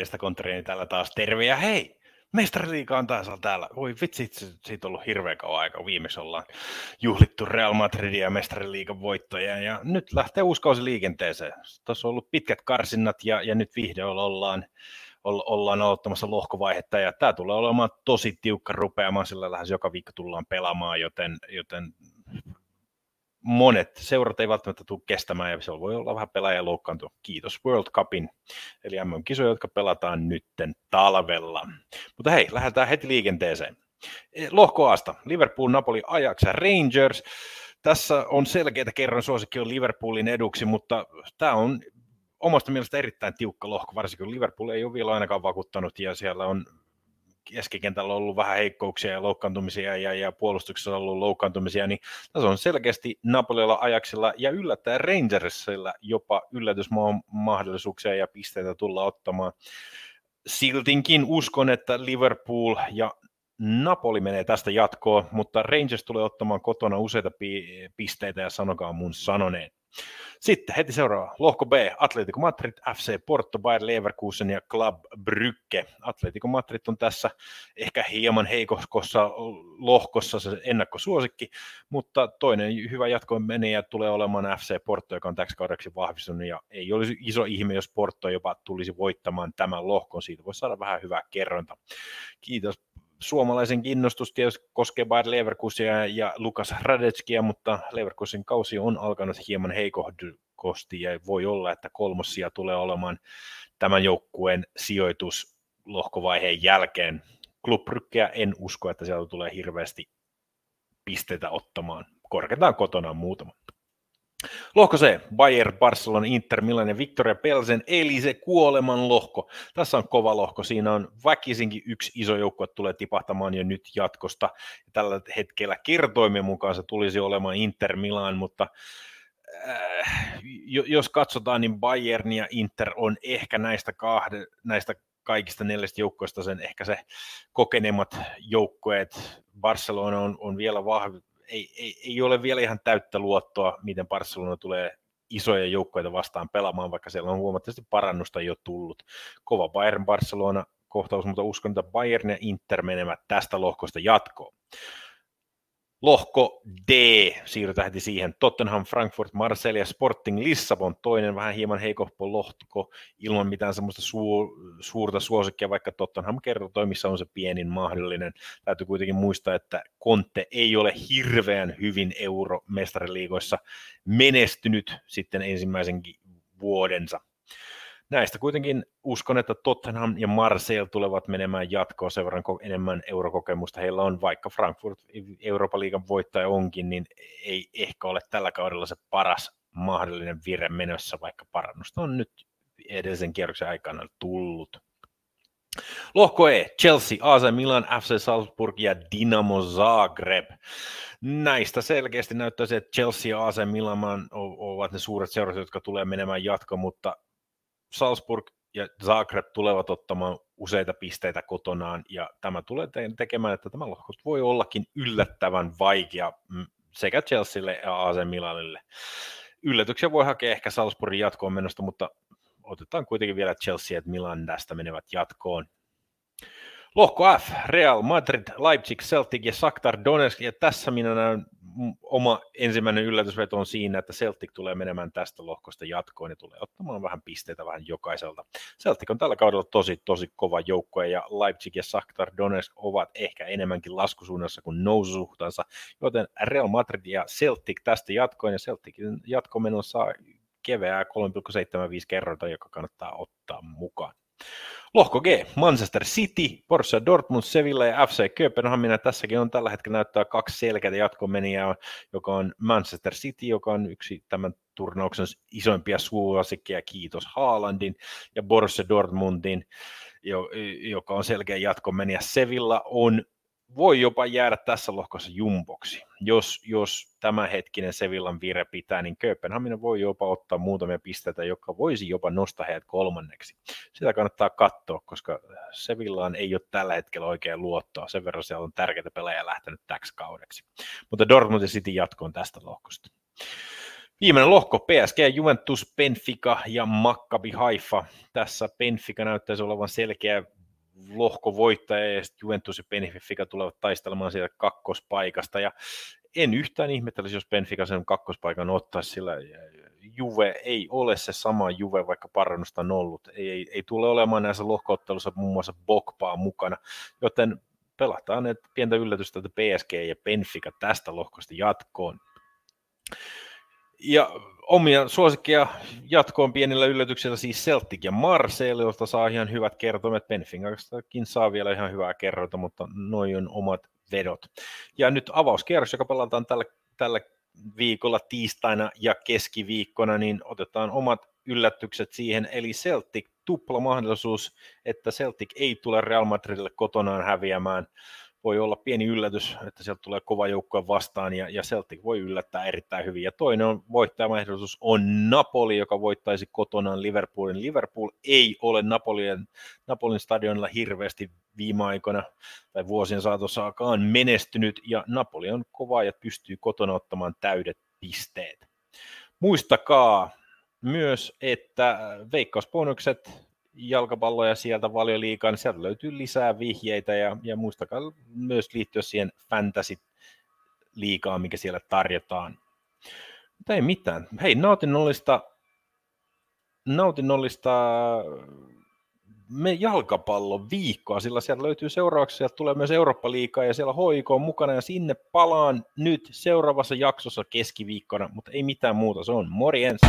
Jesta Kontrini täällä taas terve ja hei! Mestariliiga on taas täällä. Voi vitsi, siitä on ollut hirveä kauan aika. Viimeksi ollaan juhlittu Real Madridia ja mestariliigan voittoja ja nyt lähtee uusi kausi liikenteeseen. Tuossa on ollut pitkät karsinnat ja, ja nyt vihdoin ollaan, ollaan aloittamassa lohkovaihetta ja tämä tulee olemaan tosi tiukka rupeamaan, sillä lähes joka viikko tullaan pelaamaan, joten, joten monet seurat ei välttämättä tule kestämään ja se voi olla vähän pelaaja loukkaantua. Kiitos World Cupin, eli MM-kisoja, jotka pelataan nytten talvella. Mutta hei, lähdetään heti liikenteeseen. Eh, lohko Asta, Liverpool, Napoli, Ajax ja Rangers. Tässä on selkeitä kerran suosikki on Liverpoolin eduksi, mutta tämä on omasta mielestä erittäin tiukka lohko, varsinkin kun Liverpool ei ole vielä ainakaan vakuuttanut ja siellä on keskikentällä on ollut vähän heikkouksia ja loukkaantumisia ja, ja puolustuksessa on ollut loukkaantumisia, niin tässä on selkeästi Napolilla, Ajaxilla ja yllättäen Rangersilla jopa yllätysmahdollisuuksia ja pisteitä tulla ottamaan. Siltinkin uskon, että Liverpool ja Napoli menee tästä jatkoon, mutta Rangers tulee ottamaan kotona useita pisteitä ja sanokaa mun sanoneen. Sitten heti seuraava. Lohko B. Atletico Madrid, FC Porto, Bayer Leverkusen ja Club Brygge. Atletico Madrid on tässä ehkä hieman heikossa lohkossa se ennakkosuosikki, mutta toinen hyvä jatko menee tulee olemaan FC Porto, joka on täksi kaudeksi vahvistunut ja ei olisi iso ihme, jos Porto jopa tulisi voittamaan tämän lohkon. Siitä voisi saada vähän hyvää kerronta. Kiitos suomalaisen kiinnostus tietysti koskee Bayer Leverkusia ja Lukas Radetskia, mutta Leverkusen kausi on alkanut hieman heikohdukosti ja voi olla, että kolmossia tulee olemaan tämän joukkueen sijoitus lohkovaiheen jälkeen. Klubrykkeä en usko, että sieltä tulee hirveästi pisteitä ottamaan. Korkeintaan kotona muutama. Lohko C, Bayern, Barcelona, Inter, Milan ja Victoria Pelsen, eli se kuoleman lohko. Tässä on kova lohko, siinä on väkisinkin yksi iso joukkue tulee tipahtamaan jo nyt jatkosta. Tällä hetkellä kertoimen mukaan se tulisi olemaan Inter Milan, mutta äh, jos katsotaan, niin Bayern ja Inter on ehkä näistä, kahde, näistä kaikista neljästä joukkoista sen ehkä se kokeneimmat joukkueet. Barcelona on, on vielä vahvi, ei, ei, ei ole vielä ihan täyttä luottoa, miten Barcelona tulee isoja joukkoja vastaan pelaamaan, vaikka siellä on huomattavasti parannusta jo tullut. Kova Bayern Barcelona kohtaus, mutta uskon, että Bayern ja Inter menevät tästä lohkosta jatkoon. Lohko D, siirrytään heti siihen. Tottenham, Frankfurt, Marseille ja Sporting Lissabon, toinen vähän hieman heikohpo lohko ilman mitään semmoista su- suurta suosikkia, vaikka Tottenham kertoo, missä on se pienin mahdollinen. Täytyy kuitenkin muistaa, että Conte ei ole hirveän hyvin euromestariliigoissa menestynyt sitten ensimmäisenkin vuodensa näistä kuitenkin uskon, että Tottenham ja Marseille tulevat menemään jatkoon sen verran enemmän eurokokemusta. Heillä on, vaikka Frankfurt Euroopan liigan voittaja onkin, niin ei ehkä ole tällä kaudella se paras mahdollinen vire menossa, vaikka parannusta on nyt edellisen kierroksen aikana tullut. Lohko E, Chelsea, AC Milan, FC Salzburg ja Dinamo Zagreb. Näistä selkeästi näyttäisi, että Chelsea ja AC Milan ovat ne suuret seurat, jotka tulee menemään jatko, mutta Salzburg ja Zagreb tulevat ottamaan useita pisteitä kotonaan, ja tämä tulee tekemään, että tämä lohko voi ollakin yllättävän vaikea mm, sekä Chelsealle ja AC Milanille. Yllätyksiä voi hakea ehkä Salzburgin jatkoon menosta, mutta otetaan kuitenkin vielä Chelsea ja Milan tästä menevät jatkoon. Lohko F, Real Madrid, Leipzig, Celtic ja Shakhtar Donetsk, ja tässä minä näen oma ensimmäinen yllätysveto on siinä, että Celtic tulee menemään tästä lohkosta jatkoon ja tulee ottamaan vähän pisteitä vähän jokaiselta. Celtic on tällä kaudella tosi, tosi kova joukkue ja Leipzig ja Shakhtar Donetsk ovat ehkä enemmänkin laskusuunnassa kuin noususuhtansa, joten Real Madrid ja Celtic tästä jatkoon ja Celticin jatkomeno saa keveää 3,75 kerrointa, joka kannattaa ottaa. Lohko G, Manchester City, Borussia Dortmund, Sevilla ja FC Kööpenhamina. Tässäkin on tällä hetkellä näyttää kaksi selkeää jatkomeniä, joka on Manchester City, joka on yksi tämän turnauksen isoimpia suosikkeja, kiitos Haalandin, ja Borussia Dortmundin, joka on selkeä jatkomeniä. Sevilla on voi jopa jäädä tässä lohkossa jumboksi. Jos, jos tämä hetkinen Sevillan vire pitää, niin Kööpenhamina voi jopa ottaa muutamia pisteitä, joka voisi jopa nostaa heidät kolmanneksi. Sitä kannattaa katsoa, koska Sevillaan ei ole tällä hetkellä oikein luottoa. Sen verran siellä on tärkeitä pelaajia lähtenyt täksi kaudeksi. Mutta Dortmund ja City jatkoon tästä lohkosta. Viimeinen lohko, PSG, Juventus, Benfica ja Maccabi Haifa. Tässä Benfica näyttäisi olevan selkeä lohkovoittaja ja Juventus ja Benfica tulevat taistelemaan sieltä kakkospaikasta. Ja en yhtään ihmettelisi, jos Benfica sen kakkospaikan ottaisi, sillä Juve ei ole se sama Juve, vaikka parannusta on ollut. Ei, ei, ei tule olemaan näissä lohkoottelussa muun muassa Bokpaa mukana, joten pelataan että pientä yllätystä, että PSG ja Benfica tästä lohkosta jatkoon. Ja omia suosikkeja jatkoon pienillä yllätyksillä siis Celtic ja Marseille, josta saa ihan hyvät kertomet. Benficastakin saa vielä ihan hyvää kerrota, mutta noin on omat vedot. Ja nyt avauskierros, joka pelataan tällä, tällä viikolla tiistaina ja keskiviikkona, niin otetaan omat yllätykset siihen, eli Celtic tupla mahdollisuus, että Celtic ei tule Real Madridille kotonaan häviämään voi olla pieni yllätys, että sieltä tulee kova joukkue vastaan ja, ja Celtic voi yllättää erittäin hyvin. Ja toinen on voittajamahdollisuus on Napoli, joka voittaisi kotonaan Liverpoolin. Liverpool ei ole Napolien, Napolin stadionilla hirveästi viime aikoina tai vuosien saatossakaan menestynyt ja Napoli on kova ja pystyy kotona ottamaan täydet pisteet. Muistakaa myös, että veikkausbonukset jalkapalloja sieltä valioliikaa, niin sieltä löytyy lisää vihjeitä ja, ja muistakaa myös liittyä siihen fantasy liikaa, mikä siellä tarjotaan. Mutta ei mitään. Hei, nautinnollista, nautinnollista me jalkapallon viikkoa, sillä sieltä löytyy seuraavaksi, sieltä tulee myös Eurooppa-liikaa ja siellä HIK on mukana ja sinne palaan nyt seuraavassa jaksossa keskiviikkona, mutta ei mitään muuta, se on morjens!